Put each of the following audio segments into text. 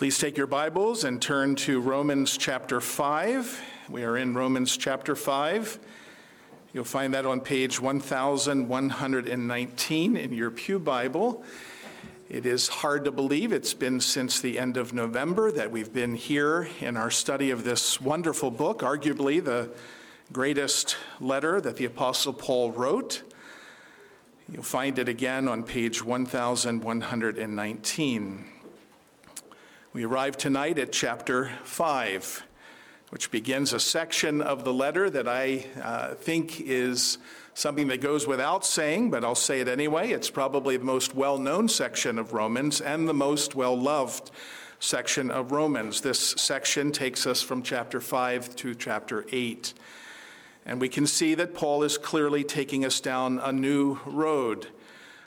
Please take your Bibles and turn to Romans chapter 5. We are in Romans chapter 5. You'll find that on page 1119 in your Pew Bible. It is hard to believe it's been since the end of November that we've been here in our study of this wonderful book, arguably the greatest letter that the Apostle Paul wrote. You'll find it again on page 1119. We arrive tonight at chapter 5, which begins a section of the letter that I uh, think is something that goes without saying, but I'll say it anyway. It's probably the most well known section of Romans and the most well loved section of Romans. This section takes us from chapter 5 to chapter 8. And we can see that Paul is clearly taking us down a new road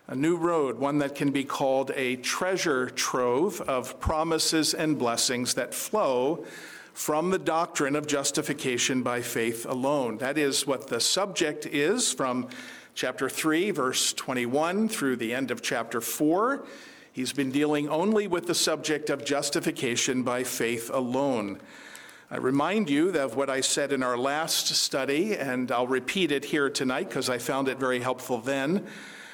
a new road, one that can be called a treasure trove of promises and blessings that flow from the doctrine of justification by faith alone. That is what the subject is from chapter 3, verse 21 through the end of chapter 4. He's been dealing only with the subject of justification by faith alone. I remind you of what I said in our last study, and I'll repeat it here tonight because I found it very helpful then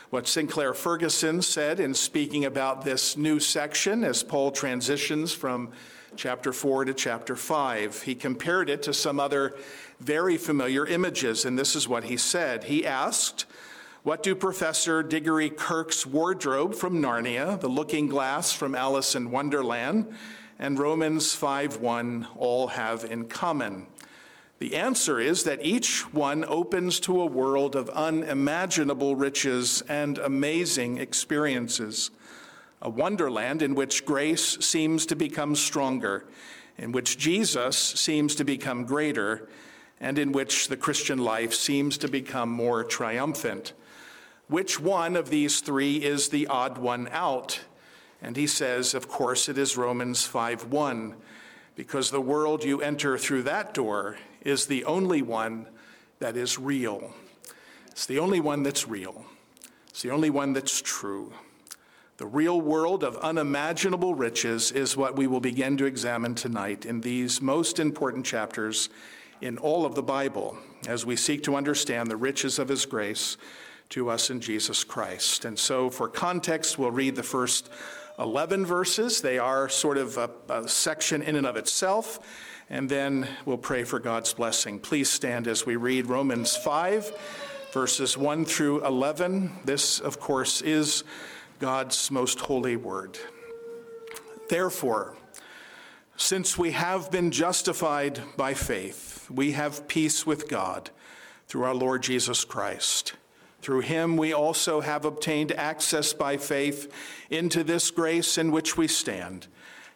what Sinclair Ferguson said in speaking about this new section as Paul transitions from chapter 4 to chapter 5. He compared it to some other very familiar images, and this is what he said. He asked, What do Professor Digory Kirke's wardrobe from Narnia, the looking glass from Alice in Wonderland, and Romans 5:1 all have in common? The answer is that each one opens to a world of unimaginable riches and amazing experiences. A wonderland in which grace seems to become stronger, in which Jesus seems to become greater, and in which the Christian life seems to become more triumphant. Which one of these three is the odd one out? And he says, of course, it is Romans 5 1 because the world you enter through that door is the only one that is real. It's the only one that's real. It's the only one that's true. The real world of unimaginable riches is what we will begin to examine tonight in these most important chapters in all of the Bible as we seek to understand the riches of His grace to us in Jesus Christ. And so, for context, we'll read the first 11 verses. They are sort of a, a, section in and of itself. And then we'll pray for God's blessing. Please stand as we read Romans 5, verses 1 through 11. This, of course, is God's most holy word. Therefore, since we have been justified by faith, we have peace with God through our Lord Jesus Christ through him, we also have obtained access by faith into this grace in which we stand,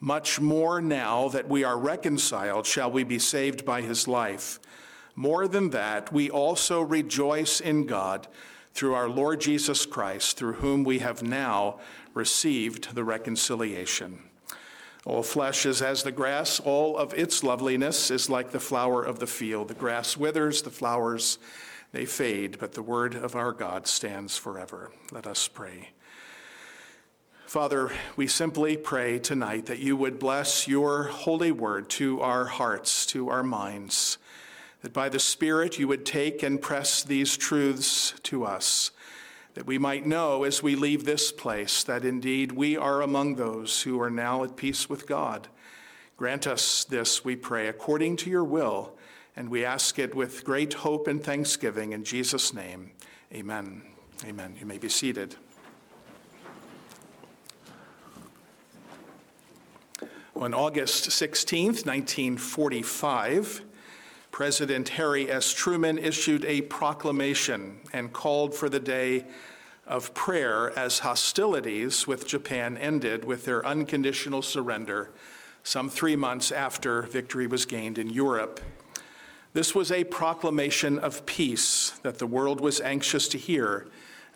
much more now that we are reconciled shall we be saved by his life. More than that, we also rejoice in God through our Lord Jesus Christ, through whom we have now received the reconciliation. All flesh is as the grass, all of its loveliness is like the flower of the field. The grass withers, the flowers they fade, but the word of our God stands forever. Let us pray. Father, we simply pray tonight that you would bless your holy word to our hearts, to our minds, that by the Spirit you would take and press these truths to us, that we might know as we leave this place that indeed we are among those who are now at peace with God Grant us this, we pray, according to your will, and we ask it with great hope and thanksgiving in Jesus' name. Amen. Amen. You may be seated. On August 16, 1945, President Harry S. Truman issued a proclamation and called for the day of prayer as hostilities with Japan ended with their unconditional surrender some three months after victory was gained in Europe. This was a proclamation of peace that the world was anxious to hear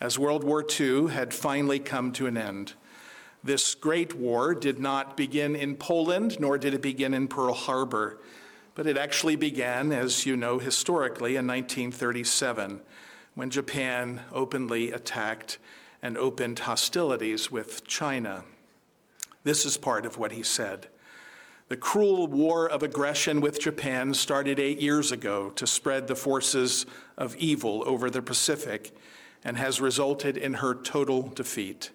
as World War II had finally come to an end. This great war did not begin in Poland, nor did it begin in Pearl Harbor, but it actually began, as you know historically, in 1937 when Japan openly attacked and opened hostilities with China. This is part of what he said. The cruel war of aggression with Japan started eight years ago to spread the forces of evil over the Pacific and has resulted in her total defeat.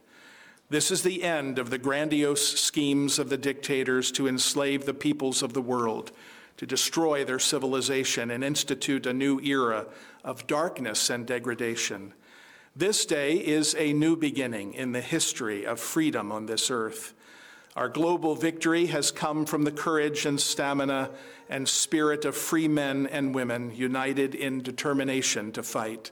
This is the end of the grandiose schemes of the dictators to enslave the peoples of the world, to destroy their civilization, and institute a new era of darkness and degradation. This day is a new beginning in the history of freedom on this earth. Our global victory has come from the courage and stamina and spirit of free men and women united in determination to fight.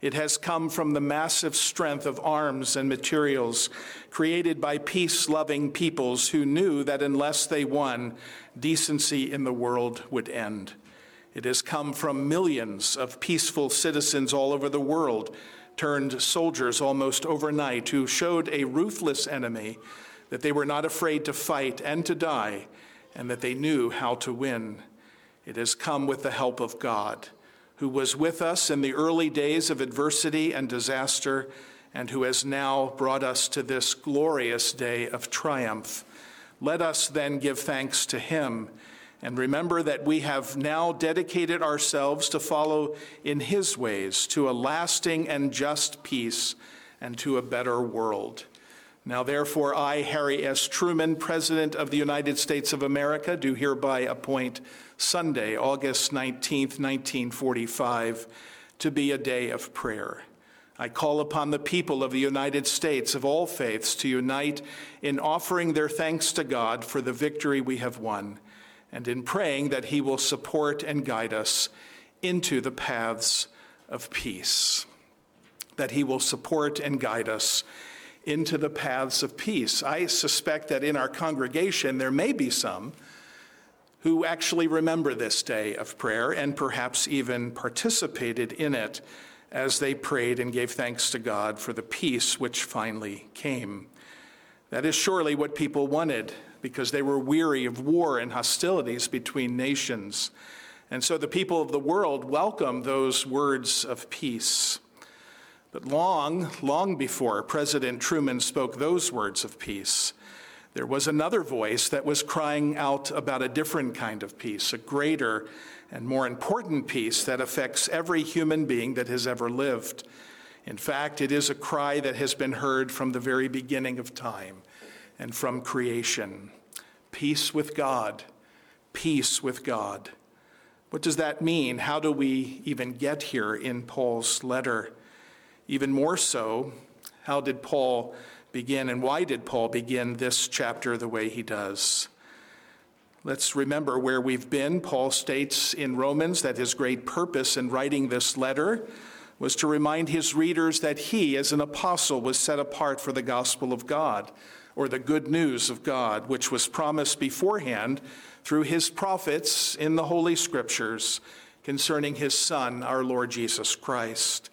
It has come from the massive strength of arms and materials created by peace loving peoples who knew that unless they won, decency in the world would end. It has come from millions of peaceful citizens all over the world, turned soldiers almost overnight, who showed a ruthless enemy that they were not afraid to fight and to die, and that they knew how to win. It has come with the help of God who was with us in the early days of adversity and disaster, and who has now brought us to this glorious day of triumph. Let us then give thanks to him and remember that we have now dedicated ourselves to follow in his ways to a lasting and just peace and to a better world. Now, therefore, I, Harry S. Truman, President of the United States of America, do hereby appoint Sunday, August 19, 1945, to be a day of prayer. I call upon the people of the United States of all faiths to unite in offering their thanks to God for the victory we have won and in praying that He will support and guide us into the paths of peace. That He will support and guide us into the paths of peace. I suspect that in our congregation there may be some who actually remember this day of prayer and perhaps even participated in it as they prayed and gave thanks to God for the peace which finally came. That is surely what people wanted because they were weary of war and hostilities between nations. And so the people of the world welcomed those words of peace. But long, long before President Truman spoke those words of peace, there was another voice that was crying out about a different kind of peace, a greater and more important peace that affects every human being that has ever lived. In fact, it is a cry that has been heard from the very beginning of time and from creation. Peace with God, peace with God. What does that mean? How do we even get here in Paul's letter? Even more so, how did Paul begin and why did Paul begin this chapter the way he does? Let's remember where we've been. Paul states in Romans that his great purpose in writing this letter was to remind his readers that he, as an apostle, was set apart for the gospel of God, or the good news of God, which was promised beforehand through his prophets in the Holy Scriptures concerning his Son, our Lord Jesus Christ.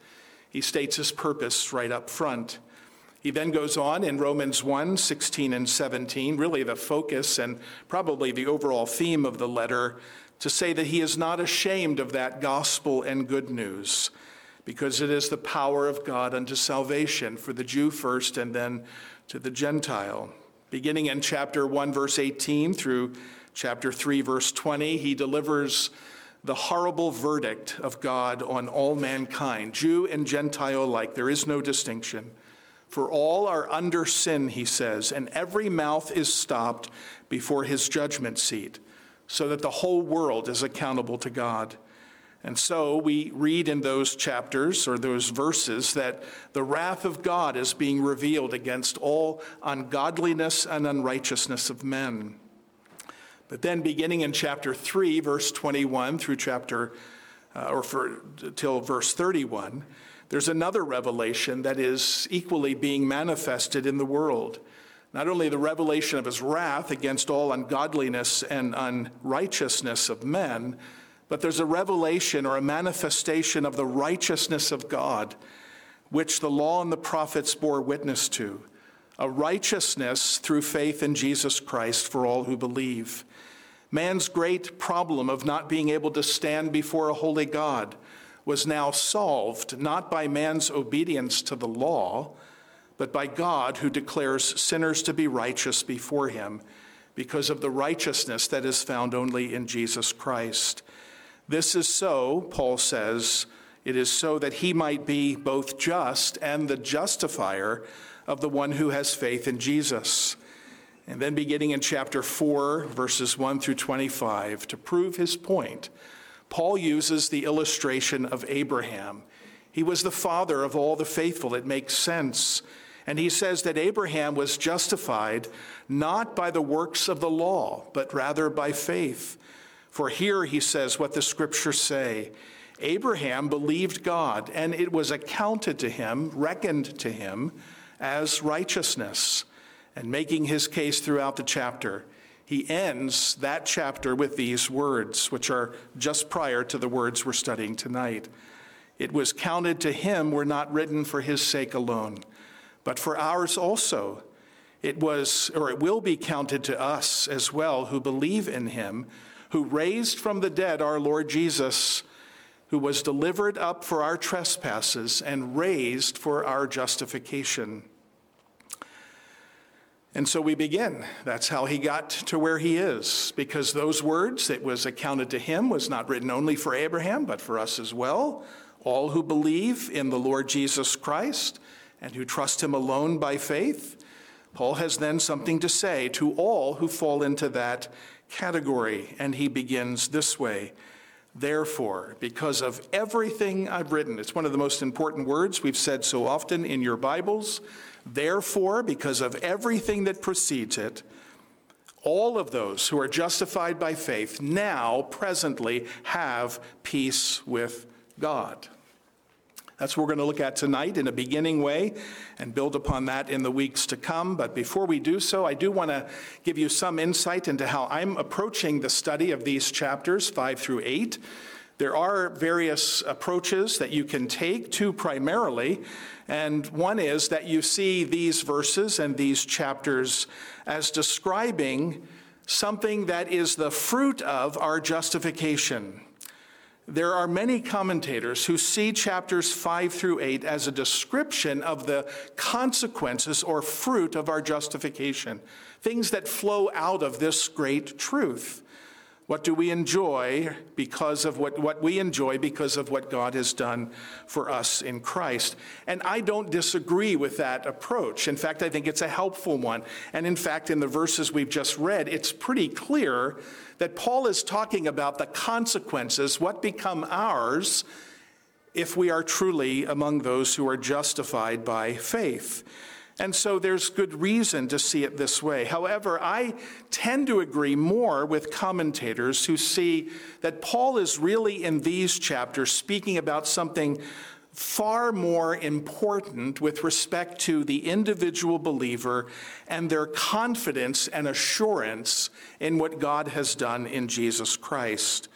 He states his purpose right up front. He then goes on in Romans 1 16 and 17, really the focus and probably the overall theme of the letter, to say that he is not ashamed of that gospel and good news, because it is the power of God unto salvation for the Jew first and then to the Gentile. Beginning in chapter 1, verse 18 through chapter 3, verse 20, he delivers the horrible verdict of God on all mankind, Jew and Gentile alike. There is no distinction. For all are under sin, he says, and every mouth is stopped before his judgment seat, so that the whole world is accountable to God. And so we read in those chapters or those verses that the wrath of God is being revealed against all ungodliness and unrighteousness of men. But then, beginning in chapter 3, verse 21 through chapter, uh, or for, till verse 31, there's another revelation that is equally being manifested in the world. Not only the revelation of his wrath against all ungodliness and unrighteousness of men, but there's a revelation or a manifestation of the righteousness of God, which the law and the prophets bore witness to, a righteousness through faith in Jesus Christ for all who believe. Man's great problem of not being able to stand before a holy God was now solved not by man's obedience to the law, but by God who declares sinners to be righteous before him because of the righteousness that is found only in Jesus Christ. This is so, Paul says, it is so that he might be both just and the justifier of the one who has faith in Jesus. And then beginning in chapter 4, verses 1 through 25, to prove his point, Paul uses the illustration of Abraham. He was the father of all the faithful. It makes sense. And he says that Abraham was justified not by the works of the law, but rather by faith. For here he says what the scriptures say Abraham believed God, and it was accounted to him, reckoned to him, as righteousness. And making his case throughout the chapter, he ends that chapter with these words, which are just prior to the words we're studying tonight. It was counted to him were not written for his sake alone, but for ours also. It was, or it will be counted to us as well who believe in him who raised from the dead our Lord Jesus, who was delivered up for our trespasses and raised for our justification. And so we begin. That's how he got to where he is, because those words that was accounted to him was not written only for Abraham, but for us as well, all who believe in the Lord Jesus Christ and who trust him alone by faith. Paul has then something to say to all who fall into that category, and he begins this way. Therefore, because of everything I've written, it's one of the most important words we've said so often in your Bibles. Therefore, because of everything that precedes it, all of those who are justified by faith now, presently, have peace with God. That's what we're going to look at tonight in a beginning way and build upon that in the weeks to come. But before we do so, I do want to give you some insight into how I'm approaching the study of these chapters, 5 through 8. There are various approaches that you can take, two primarily. And one is that you see these verses and these chapters as describing something that is the fruit of our justification. There are many commentators who see chapters 5 through 8 as a description of the consequences or fruit of our justification, things that flow out of this great truth. What do we enjoy because of what, what we enjoy because of what God has done for us in Christ? And I don't disagree with that approach. In fact, I think it's a helpful one. And in fact, in the verses we've just read, it's pretty clear that Paul is talking about the consequences, what become ours if we are truly among those who are justified by faith. And so there's good reason to see it this way. However, I tend to agree more with commentators who see that Paul is really in these chapters speaking about something far more important with respect to the individual believer and their confidence and assurance in what God has done in Jesus Christ.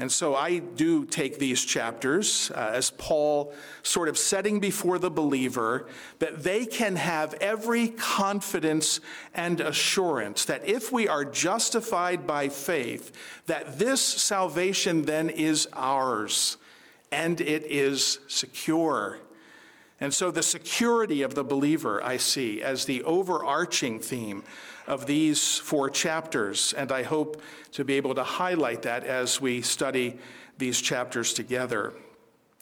And so I do take these chapters uh, as Paul sort of setting before the believer that they can have every confidence and assurance that if we are justified by faith, that this salvation then is ours and it is secure. And so the security of the believer I see as the overarching theme of these four chapters, and I hope to be able to highlight that as we study these chapters together.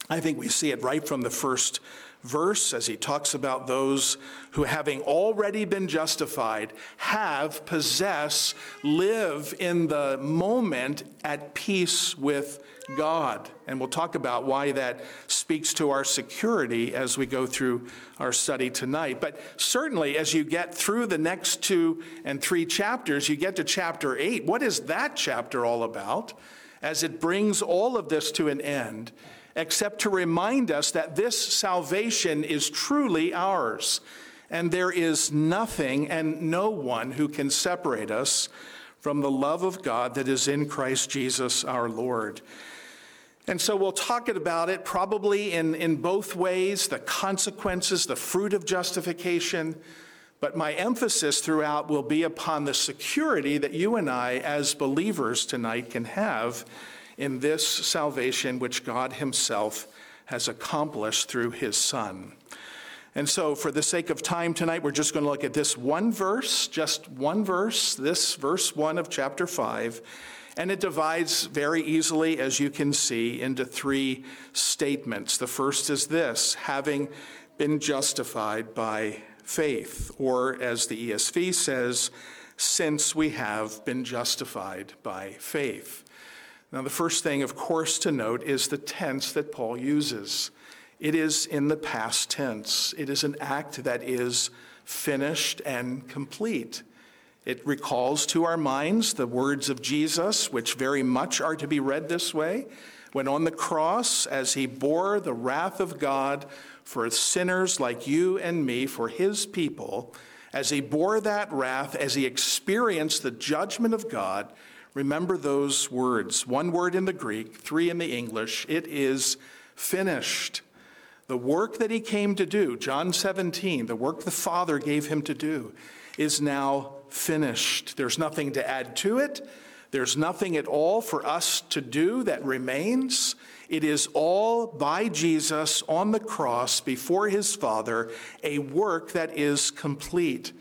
I think we see it right from the first verse as he talks about those who, having already been justified, have, possess, live in the moment at peace with God. And we'll talk about why that speaks to our security as we go through our study tonight. But certainly, as you get through the next two and three chapters, you get to chapter eight. What is that chapter all about? As it brings all of this to an end except to remind us that this salvation is truly ours, and there is nothing and no one who can separate us from the love of God that is in Christ Jesus our Lord. And so we'll talk about it probably in, in both ways the consequences, the fruit of justification. But my emphasis throughout will be upon the security that you and I, as believers tonight, can have in this salvation which God Himself has accomplished through His Son. And so, for the sake of time tonight, we're just going to look at this one verse, just one verse, this verse 1 of chapter 5. And it divides very easily, as you can see, into three statements. The first is this having been justified by faith, or as the ESV says, since we have been justified by faith. Now, the first thing, of course, to note is the tense that Paul uses. It is in the past tense, it is an act that is finished and complete. It recalls to our minds the words of Jesus, which very much are to be read this way. When on the cross, as he bore the wrath of God for sinners like you and me, for his people, as he bore that wrath, as he experienced the judgment of God, Remember those words one word in the Greek, three in the English. It is finished. The work that he came to do, John 17, the work the Father gave him to do, is now finished. There's nothing to add to it. There's nothing at all for us to do that remains. It is all by Jesus on the cross before his Father, a work that is complete.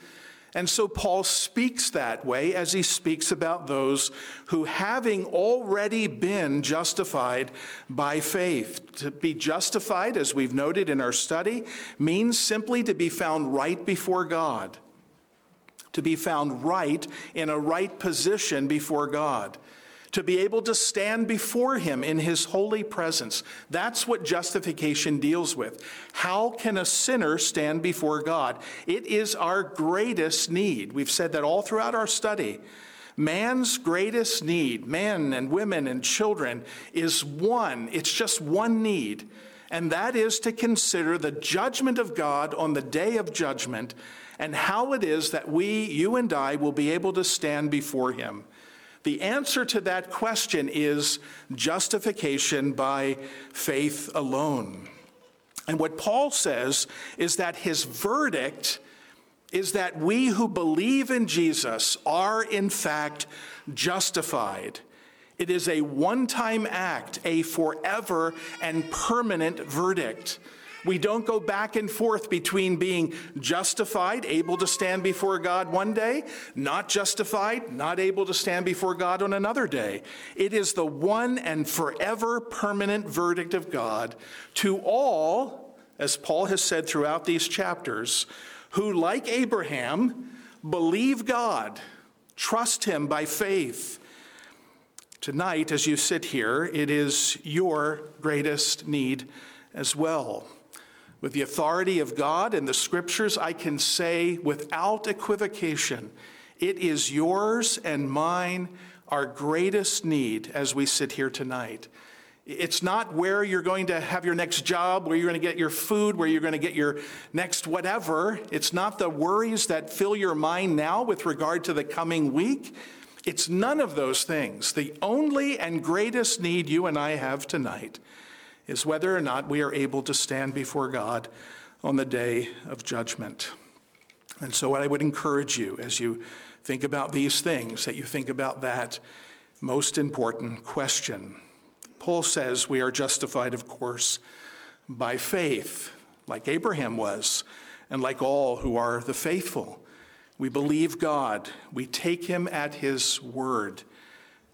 And so Paul speaks that way as he speaks about those who, having already been justified by faith, to be justified, as we've noted in our study, means simply to be found right before God, to be found right in a right position before God to be able to stand before him in his holy presence. That's what justification deals with. How can a sinner stand before God? It is our greatest need. We've said that all throughout our study. Man's greatest need, men and women and children, is one. It's just one need, and that is to consider the judgment of God on the day of judgment and how it is that we, you and I, will be able to stand before Him. The answer to that question is justification by faith alone. And what Paul says is that his verdict is that we who believe in Jesus are, in fact, justified. It is a one time act, a forever and permanent verdict. We don't go back and forth between being justified, able to stand before God one day, not justified, not able to stand before God on another day. It is the one and forever permanent verdict of God to all, as Paul has said throughout these chapters, who, like Abraham, believe God, trust Him by faith. Tonight, as you sit here, it is your greatest need as well. With the authority of God and the scriptures, I can say without equivocation, it is yours and mine, our greatest need as we sit here tonight. It's not where you're going to have your next job, where you're going to get your food, where you're going to get your next whatever. It's not the worries that fill your mind now with regard to the coming week. It's none of those things. The only and greatest need you and I have tonight is whether or not we are able to stand before God on the day of judgment. And so, what I would encourage you as you think about these things, that you think about that most important question. Paul says we are justified, of course, by faith, like Abraham was, and like all who are the faithful. We believe God, we take him at his word,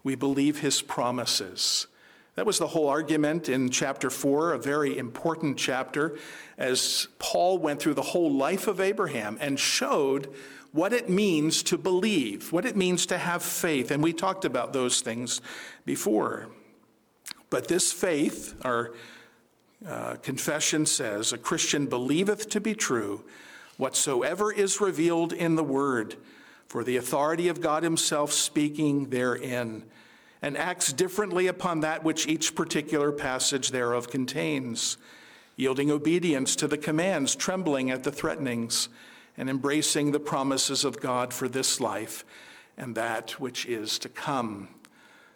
we believe his promises. That was the whole argument in chapter 4, a very important chapter, as Paul went through the whole life of Abraham and showed what it means to believe, what it means to have faith. And we talked about those things before. But this faith, our uh, confession says, a Christian believeth to be true whatsoever is revealed in the Word, for the authority of God Himself speaking therein and acts differently upon that which each particular passage thereof contains, yielding obedience to the commands, trembling at the threatenings, and embracing the promises of God for this life and that which is to come.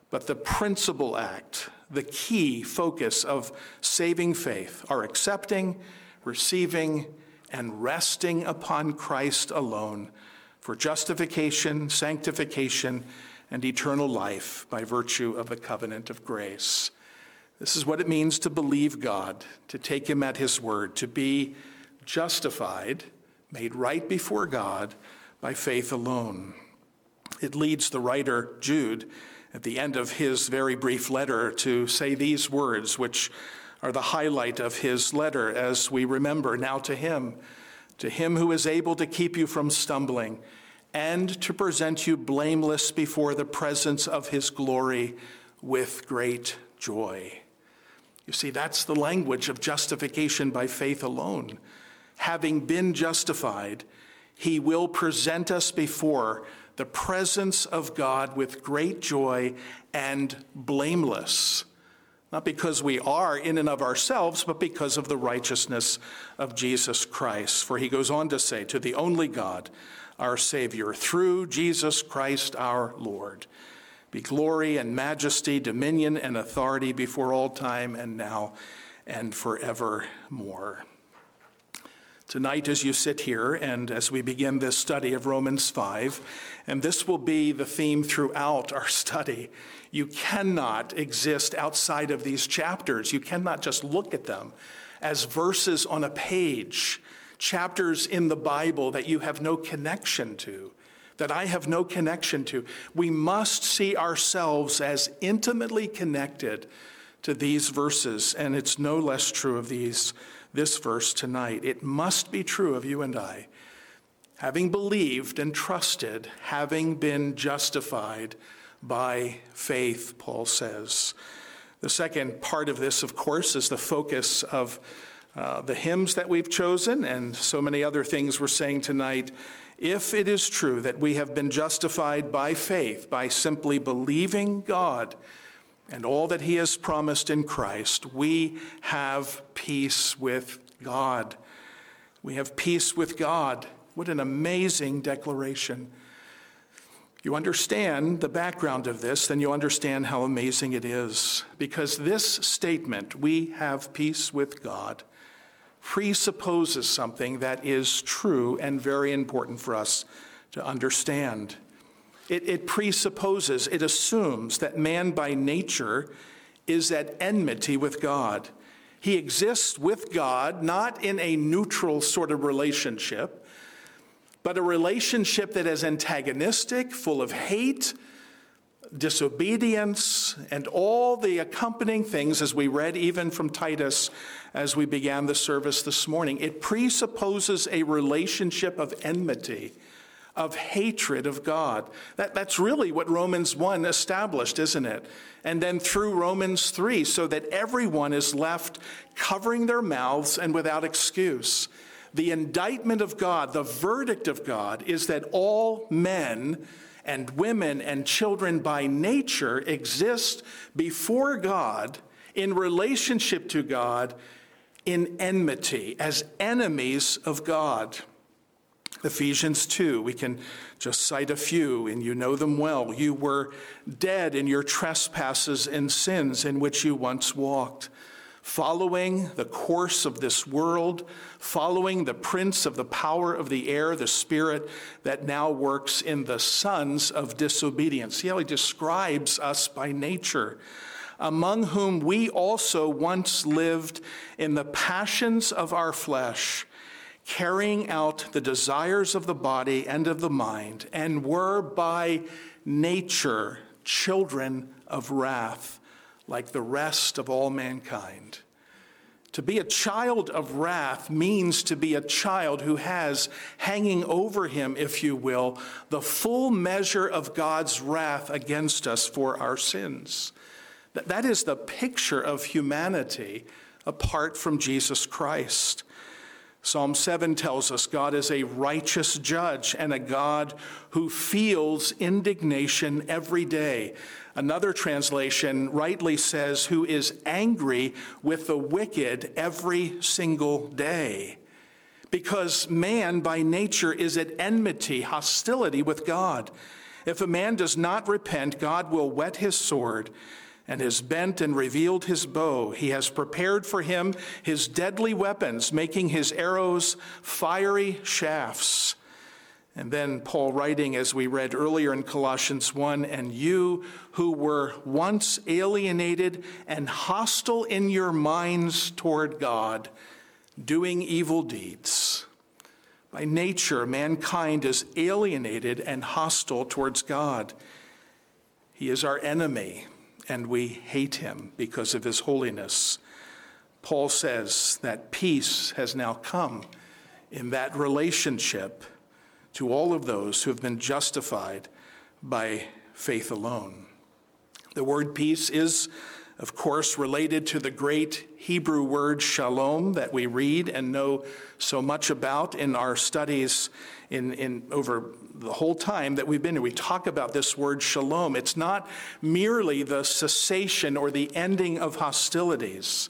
But the principal act, the key focus of saving faith, are accepting, receiving, and resting upon Christ alone for justification, sanctification, and eternal life by virtue of the covenant of grace. This is what it means to believe God, to take Him at His word, to be justified, made right before God by faith alone. It leads the writer, Jude, at the end of his very brief letter to say these words, which are the highlight of his letter as we remember now to Him, to Him who is able to keep you from stumbling and to present you blameless before the presence of his glory with great joy. You see, that's the language of justification by faith alone. Having been justified, he will present us before the presence of God with great joy and blameless. Not because we are in and of ourselves, but because of the righteousness of Jesus Christ. For he goes on to say, To the only God, our Savior, through Jesus Christ our Lord. Be glory and majesty, dominion and authority before all time and now and forevermore. Tonight, as you sit here and as we begin this study of Romans 5, and this will be the theme throughout our study, you cannot exist outside of these chapters. You cannot just look at them as verses on a page chapters in the Bible that you have no connection to, that I have no connection to. We must see ourselves as intimately connected to these verses, and it's no less true of these this verse tonight. It must be true of you and I. Having believed and trusted, having been justified by faith, Paul says. The second part of this, of course, is the focus of uh, the hymns that we've chosen, and so many other things we're saying tonight. If it is true that we have been justified by faith, by simply believing God and all that He has promised in Christ, we have peace with God. We have peace with God. What an amazing declaration. You understand the background of this, then you understand how amazing it is. Because this statement, we have peace with God, presupposes something that is true and very important for us to understand. It, it, presupposes, it assumes that man by nature is at enmity with God. He exists with God not in a neutral sort of relationship, but a relationship that is antagonistic, full of hate, disobedience, and all the accompanying things, as we read even from Titus as we began the service this morning. It presupposes a relationship of enmity, of hatred of God. That, that's really what Romans 1 established, isn't it? And then through Romans 3, so that everyone is left covering their mouths and without excuse. The indictment of God, the verdict of God, is that all men and women and children by nature exist before God in relationship to God in enmity, as enemies of God. Ephesians 2, we can just cite a few, and you know them well. You were dead in your trespasses and sins in which you once walked following the course of this world, following the prince of the power of the air, the spirit that now works in the sons of disobedience. See how he describes us by nature. Among whom we also once lived in the passions of our flesh, carrying out the desires of the body and of the mind, and were by nature children of wrath like the rest of all mankind. To be a child of wrath means to be a child who has hanging over him, if you will, the full measure of God's wrath against us for our sins. That is the picture of humanity apart from Jesus Christ. Psalm 7 tells us God is a righteous judge and a God who feels indignation every day. Another translation rightly says, who is angry with the wicked every single day. Because man by nature is at enmity, hostility with God. If a man does not repent, God will whet his sword and has bent and revealed his bow. He has prepared for him his deadly weapons, making his arrows fiery shafts. And then Paul writing, as we read earlier in Colossians 1 and you who were once alienated and hostile in your minds toward God, doing evil deeds. By nature, mankind is alienated and hostile towards God. He is our enemy and we hate him because of his holiness. Paul says that peace has now come in that relationship to all of those who have been justified by faith alone. The word peace is, of course, related to the great Hebrew word shalom that we read and know so much about in our studies in, in over the whole time that we've been here. We talk about this word shalom. It's not merely the cessation or the ending of hostilities.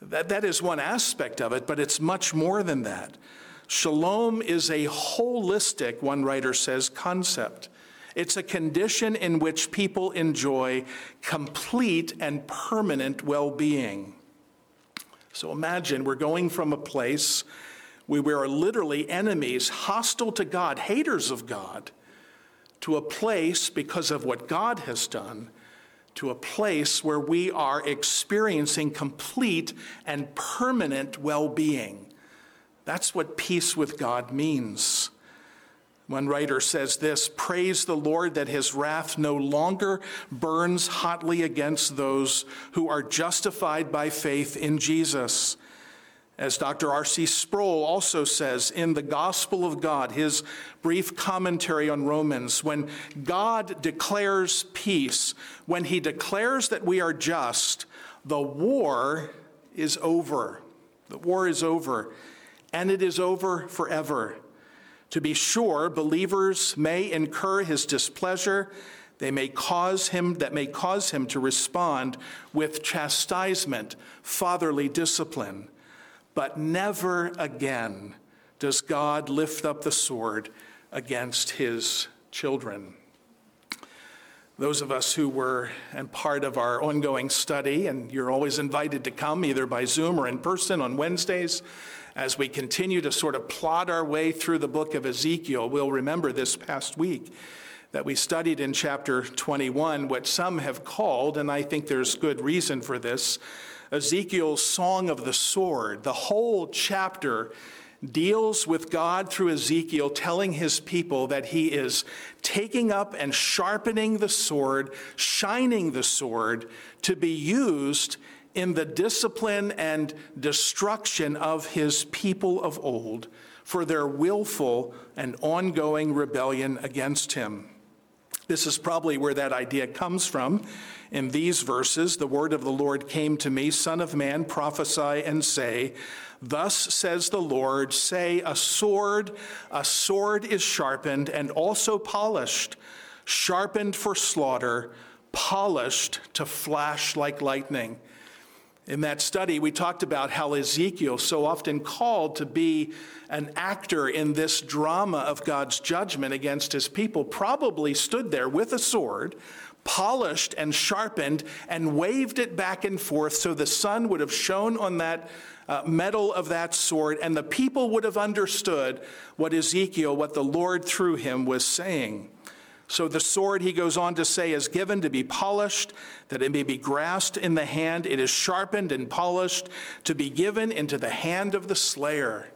That, that is one aspect of it, but it's much more than that. Shalom is a holistic, one writer says, concept. It's a condition in which people enjoy complete and permanent well being. So imagine we're going from a place where we are literally enemies, hostile to God, haters of God, to a place because of what God has done, to a place where we are experiencing complete and permanent well being. That's what peace with God means. One writer says this Praise the Lord that his wrath no longer burns hotly against those who are justified by faith in Jesus. As Dr. R.C. Sproul also says in the Gospel of God, his brief commentary on Romans, when God declares peace, when he declares that we are just, the war is over. The war is over, and it is over forever. To be sure, believers may incur his displeasure. They may cause him, that may cause him to respond with chastisement, fatherly discipline. But never again does God lift up the sword against his children. Those of us who were and part of our ongoing study, and you're always invited to come either by Zoom or in person on Wednesdays, as we continue to sort of plod our way through the book of Ezekiel, we'll remember this past week that we studied in chapter 21 what some have called, and I think there's good reason for this, Ezekiel's Song of the Sword. The whole chapter deals with God through Ezekiel telling his people that he is taking up and sharpening the sword, shining the sword to be used in the discipline and destruction of his people of old for their willful and ongoing rebellion against him. This is probably where that idea comes from. In these verses, the word of the Lord came to me, Son of man, prophesy and say, Thus says the Lord, say, A sword, a sword is sharpened and also polished, sharpened for slaughter, polished to flash like lightning. In that study, we talked about how Ezekiel, so often called to be an actor in this drama of God's judgment against his people, probably stood there with a sword, polished and sharpened, and waved it back and forth so the sun would have shone on that uh, metal of that sword, and the people would have understood what Ezekiel, what the Lord through him was saying. So the sword, he goes on to say, is given to be polished, that it may be grasped in the hand. It is sharpened and polished to be given into the hand of the slayer.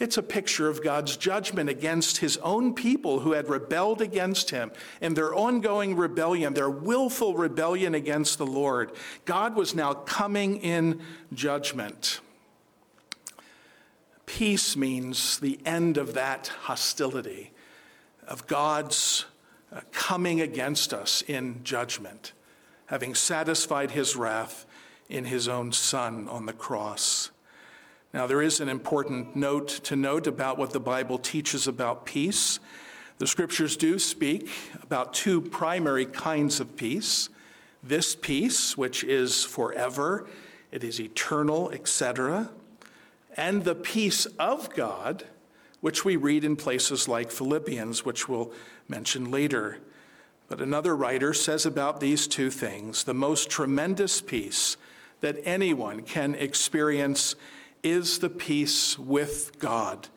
It's a picture of God's judgment against his own people who had rebelled against him and their ongoing rebellion, their willful rebellion against the Lord. God was now coming in judgment. Peace means the end of that hostility, of God's uh, coming against us in judgment, having satisfied his wrath in his own Son on the cross. Now, there is an important note to note about what the Bible teaches about peace. The scriptures do speak about two primary kinds of peace this peace, which is forever, it is eternal, etc., and the peace of God, which we read in places like Philippians, which we'll mention later. But another writer says about these two things the most tremendous peace that anyone can experience is the peace with God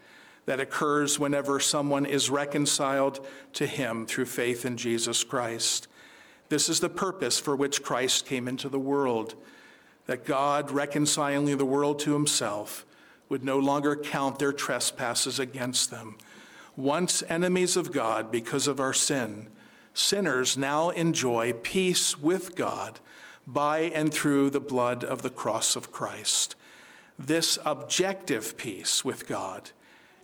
that occurs whenever someone is reconciled to Him through faith in Jesus Christ. This is the purpose for which Christ came into the world, that God, reconciling the world to Himself, would no longer count their trespasses against them. Once enemies of God because of our sin, sinners now enjoy peace with God by and through the blood of the cross of Christ this objective peace with God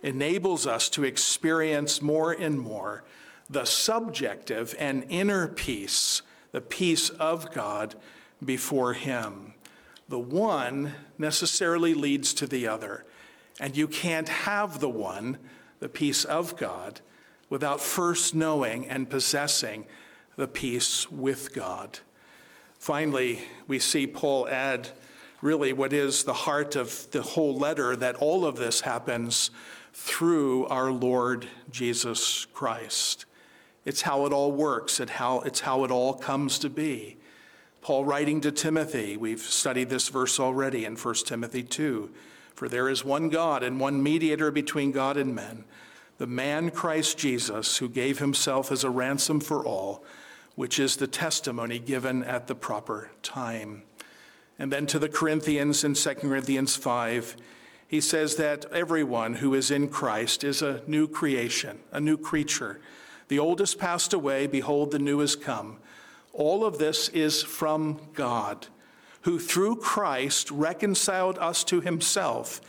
enables us to experience more and more the subjective and inner peace, the peace of God before Him. The one necessarily leads to the other, and you can't have the one, the peace of God, without first knowing and possessing the peace with God. Finally, we see Paul add really what is the heart of the whole letter that all of this happens through our Lord Jesus Christ. It's how it all works, how, it's how it all comes to be. Paul writing to Timothy, we've studied this verse already in 1 Timothy 2 For there is one God and one mediator between God and men, the man Christ Jesus, who gave himself as a ransom for all, which is the testimony given at the proper time. And then to the Corinthians in 2 Corinthians 5, he says that everyone who is in Christ is a new creation, a new creature. The old has passed away, behold, the new has come. All of this is from God, who through Christ reconciled us to himself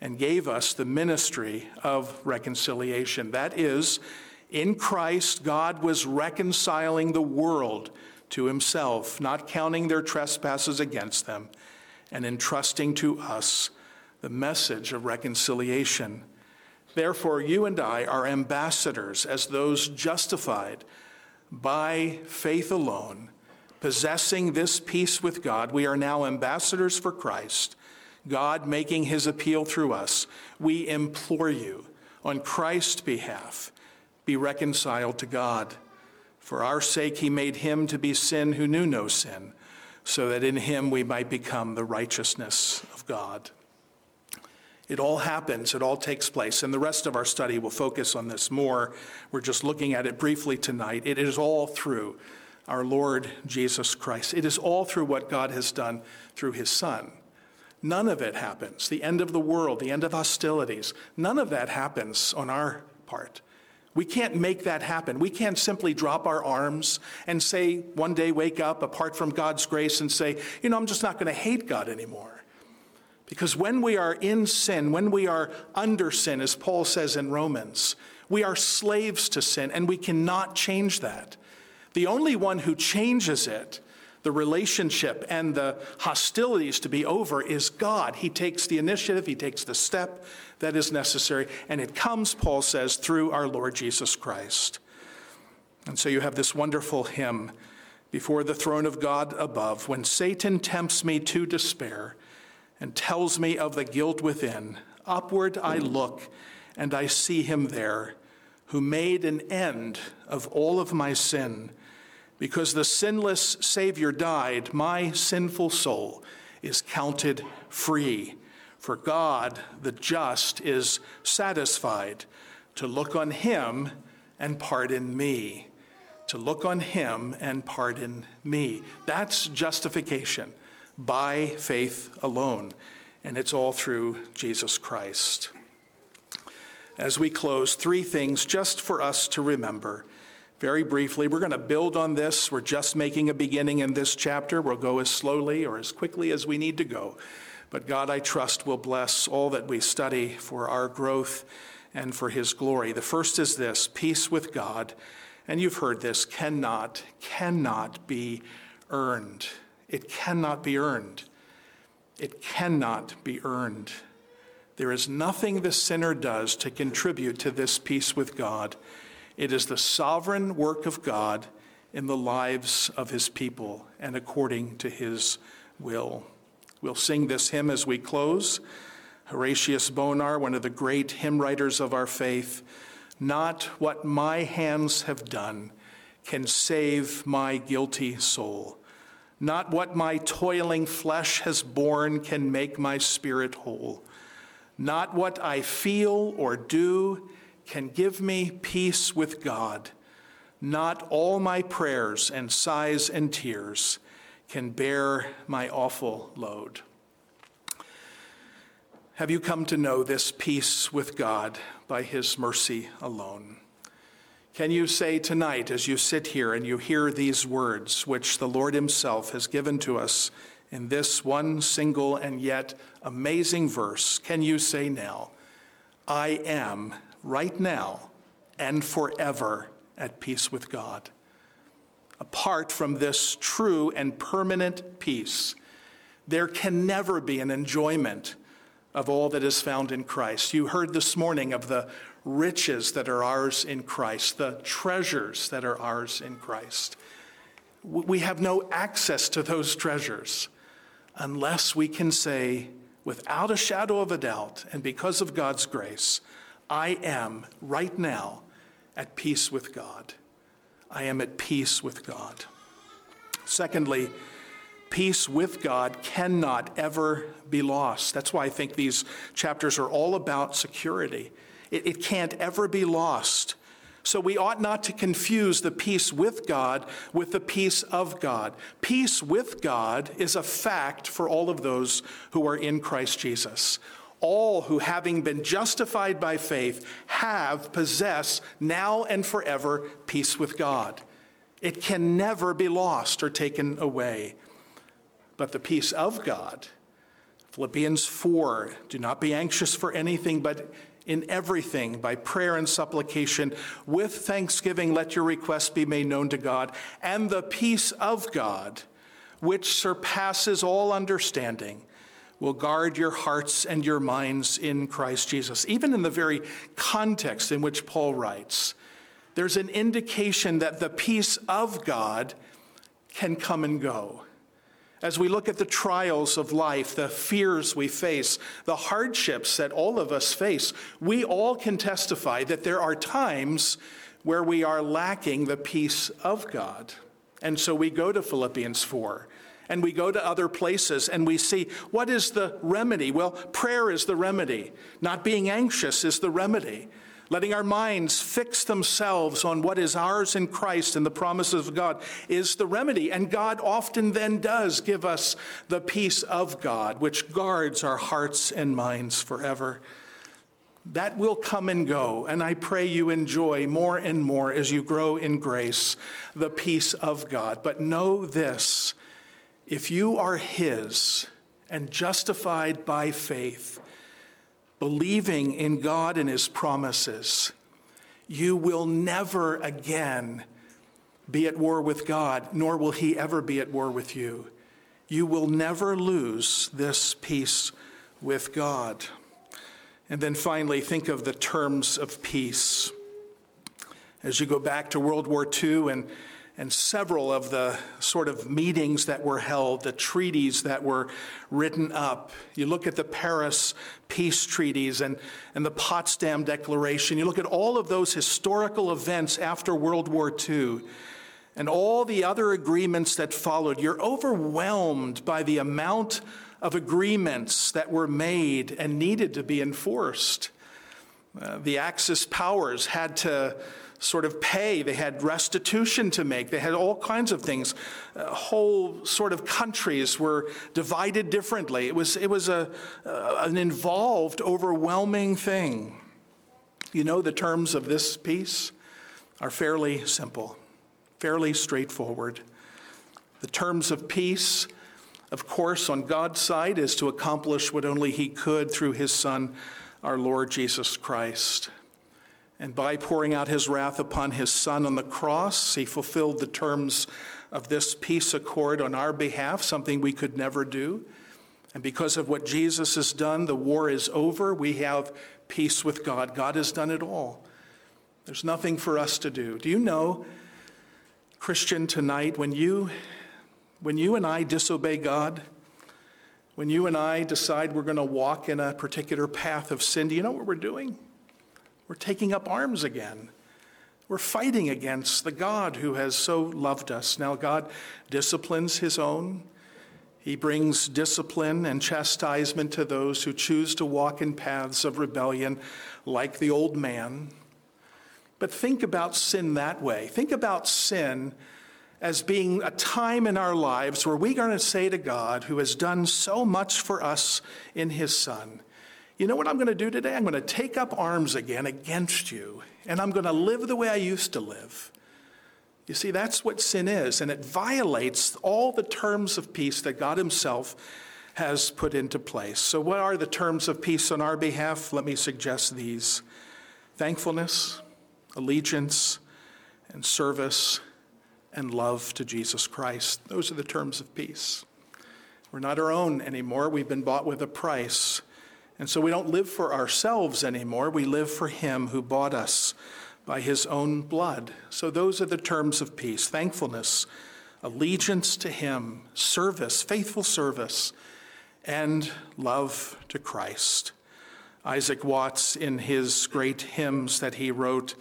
and gave us the ministry of reconciliation. That is, in Christ, God was reconciling the world to himself, not counting their trespasses against them, and entrusting to us the message of reconciliation. Therefore, you and I are ambassadors as those justified by faith alone, possessing this peace with God. We are now ambassadors for Christ, God making his appeal through us. We implore you, on Christ's behalf, be reconciled to God. For our sake, he made him to be sin who knew no sin, so that in him we might become the righteousness of God. It all happens, it all takes place, and the rest of our study will focus on this more. We're just looking at it briefly tonight. It is all through our Lord Jesus Christ, it is all through what God has done through his Son. None of it happens. The end of the world, the end of hostilities, none of that happens on our part. We can't make that happen. We can't simply drop our arms and say, one day wake up apart from God's grace and say, you know, I'm just not going to hate God anymore. Because when we are in sin, when we are under sin, as Paul says in Romans, we are slaves to sin and we cannot change that. The only one who changes it, the relationship and the hostilities to be over, is God. He takes the initiative, He takes the step that is necessary. And it comes, Paul says, through our Lord Jesus Christ. And so you have this wonderful hymn before the throne of God above. When Satan tempts me to despair and tells me of the guilt within, upward I look and I see him there who made an end of all of my sin. Because the sinless Savior died, my sinful soul is counted free for God, the just, is satisfied to look on him and pardon me. To look on him and pardon me. That's justification by faith alone. And it's all through Jesus Christ. as we close, three things just for us to remember. Very briefly, we're going to build on this. We're just making a beginning in this chapter. We'll go as slowly or as quickly as we need to go. But God, I trust, will bless all that we study for our growth and for His glory. The first is this peace with God, and you've heard this, cannot, cannot be earned. It cannot be earned. It cannot be earned. There is nothing the sinner does to contribute to this peace with God. It is the sovereign work of God in the lives of his people and according to his will. We'll sing this hymn as we close. Horatius Bonar, one of the great hymn writers of our faith, not what my hands have done can save my guilty soul. Not what my toiling flesh has borne can make my spirit whole. Not what I feel or do can give me peace with God. Not all my prayers and sighs and tears can bear my awful load. Have you come to know this peace with God by His mercy alone? Can you say tonight, as you sit here and you hear these words, which the Lord Himself has given to us in this one single and yet amazing verse, can you say now, I am right now and forever at peace with God? Apart from this true and permanent peace, there can never be an enjoyment of all that is found in Christ. You heard this morning of the riches that are ours in Christ, the treasures that are ours in Christ. We have no access to those treasures unless we can say, without a shadow of a doubt, and because of God's grace, I am right now at peace with God. I am at peace with God. Secondly, peace with God cannot ever be lost. That's why I think these chapters are all about security. It, it can't ever be lost. So we ought not to confuse the peace with God with the peace of God. Peace with God is a fact for all of those who are in Christ Jesus. All who, having been justified by faith, have, possess, now and forever, peace with God. It can never be lost or taken away. But the peace of God, Philippians 4, do not be anxious for anything, but in everything by prayer and supplication. With thanksgiving, let your requests be made known to God. And the peace of God, which surpasses all understanding, will guard your hearts and your minds in Christ Jesus. Even in the very context in which Paul writes, there's an indication that the peace of God can come and go. As we look at the trials of life, the fears we face, the hardships that all of us face, we all can testify that there are times where we are lacking the peace of God. And so we go to Philippians 4 and we go to other places and we see what is the remedy? Well, prayer is the remedy. Not being anxious is the remedy letting our minds fix themselves on what is ours in Christ and the promises of God is the remedy. And God often then does give us the peace of God, which guards our hearts and minds forever. That will come and go, and I pray you enjoy more and more as you grow in grace the peace of God. But know this if you are His and justified by faith, believing in God and His promises, you will never again be at war with God, nor will He ever be at war with you. You will never lose this peace with God. And then finally, think of the terms of peace. As you go back to World War II and and several of the sort of meetings that were held, the treaties that were written up. You look at the Paris peace treaties and, and the Potsdam Declaration. You look at all of those historical events after World War II and all the other agreements that followed. You're overwhelmed by the amount of agreements that were made and needed to be enforced. Uh, the Axis powers had to sort of pay, they had restitution to make, they had all kinds of things. Uh, whole sort of countries were divided differently. It was, it was a, uh, an involved, overwhelming thing. You know, the terms of this peace are fairly simple, fairly straightforward. The terms of peace, of course, on God's side, is to accomplish what only He could through His Son, our Lord Jesus Christ. And by pouring out His wrath upon His Son on the cross, He fulfilled the terms of this peace accord on our behalf, something we could never do. And because of what Jesus has done, the war is over. We have peace with God. God has done it all. There's nothing for us to do. Do you know, Christian, tonight, when you when you and I disobey God, when you and I decide we're going to walk in a particular path of sin, do you know what we're doing? We're taking up arms again. We're fighting against the God who has so loved us. Now, God disciplines his own. He brings discipline and chastisement to those who choose to walk in paths of rebellion like the old man. But think about sin that way. Think about sin as being a time in our lives where we're going to say to God, who has done so much for us in his Son, you know what I'm going to do today? I'm going to take up arms again against you, and I'm going to live the way I used to live. You see, that's what sin is, and it violates all the terms of peace that God Himself has put into place. So, what are the terms of peace on our behalf? Let me suggest these thankfulness, allegiance, and service and love to Jesus Christ. Those are the terms of peace. We're not our own anymore. We've been bought with a price. And so we don't live for ourselves anymore. We live for Him who bought us by His own blood. So those are the terms of peace thankfulness, allegiance to Him, service, faithful service, and love to Christ. Isaac Watts, in his great hymns that he wrote,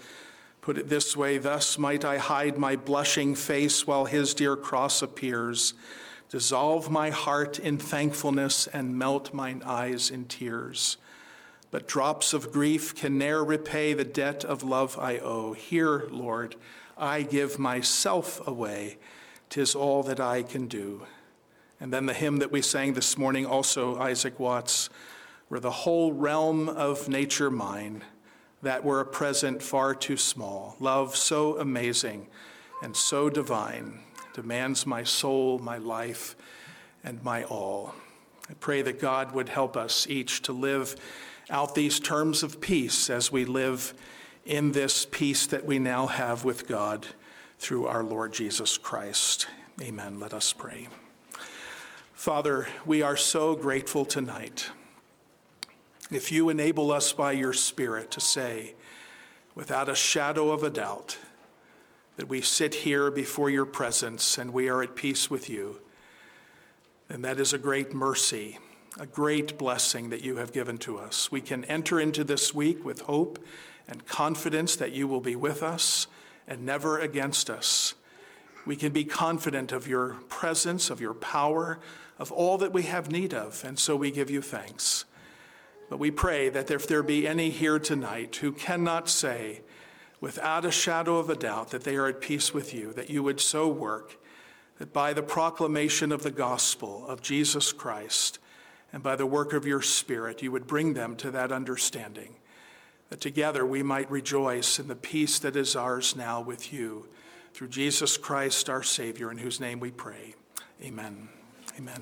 Put it this way Thus might I hide my blushing face while his dear cross appears, dissolve my heart in thankfulness, and melt mine eyes in tears. But drops of grief can ne'er repay the debt of love I owe. Here, Lord, I give myself away. Tis all that I can do. And then the hymn that we sang this morning, also Isaac Watts, were the whole realm of nature mine that were a present far too small. Love so amazing and so divine demands my soul, my life, and my all. I pray that God would help us each to live out these terms of peace as we live in this peace that we now have with God through our Lord Jesus Christ. Amen. Let us pray. Father, we are so grateful tonight if you enable us by your Spirit to say, without a shadow of a doubt, that we sit here before your presence and we are at peace with you, And that is a great mercy, a great blessing that you have given to us. We can enter into this week with hope and confidence that you will be with us and never against us. We can be confident of your presence, of your power, of all that we have need of, and so we give you thanks. But we pray that if there be any here tonight who cannot say without a shadow of a doubt that they are at peace with you, that you would so work that by the proclamation of the gospel of Jesus Christ and by the work of your Spirit, you would bring them to that understanding, that together we might rejoice in the peace that is ours now with you through Jesus Christ, our Savior, in whose name we pray. Amen. Amen.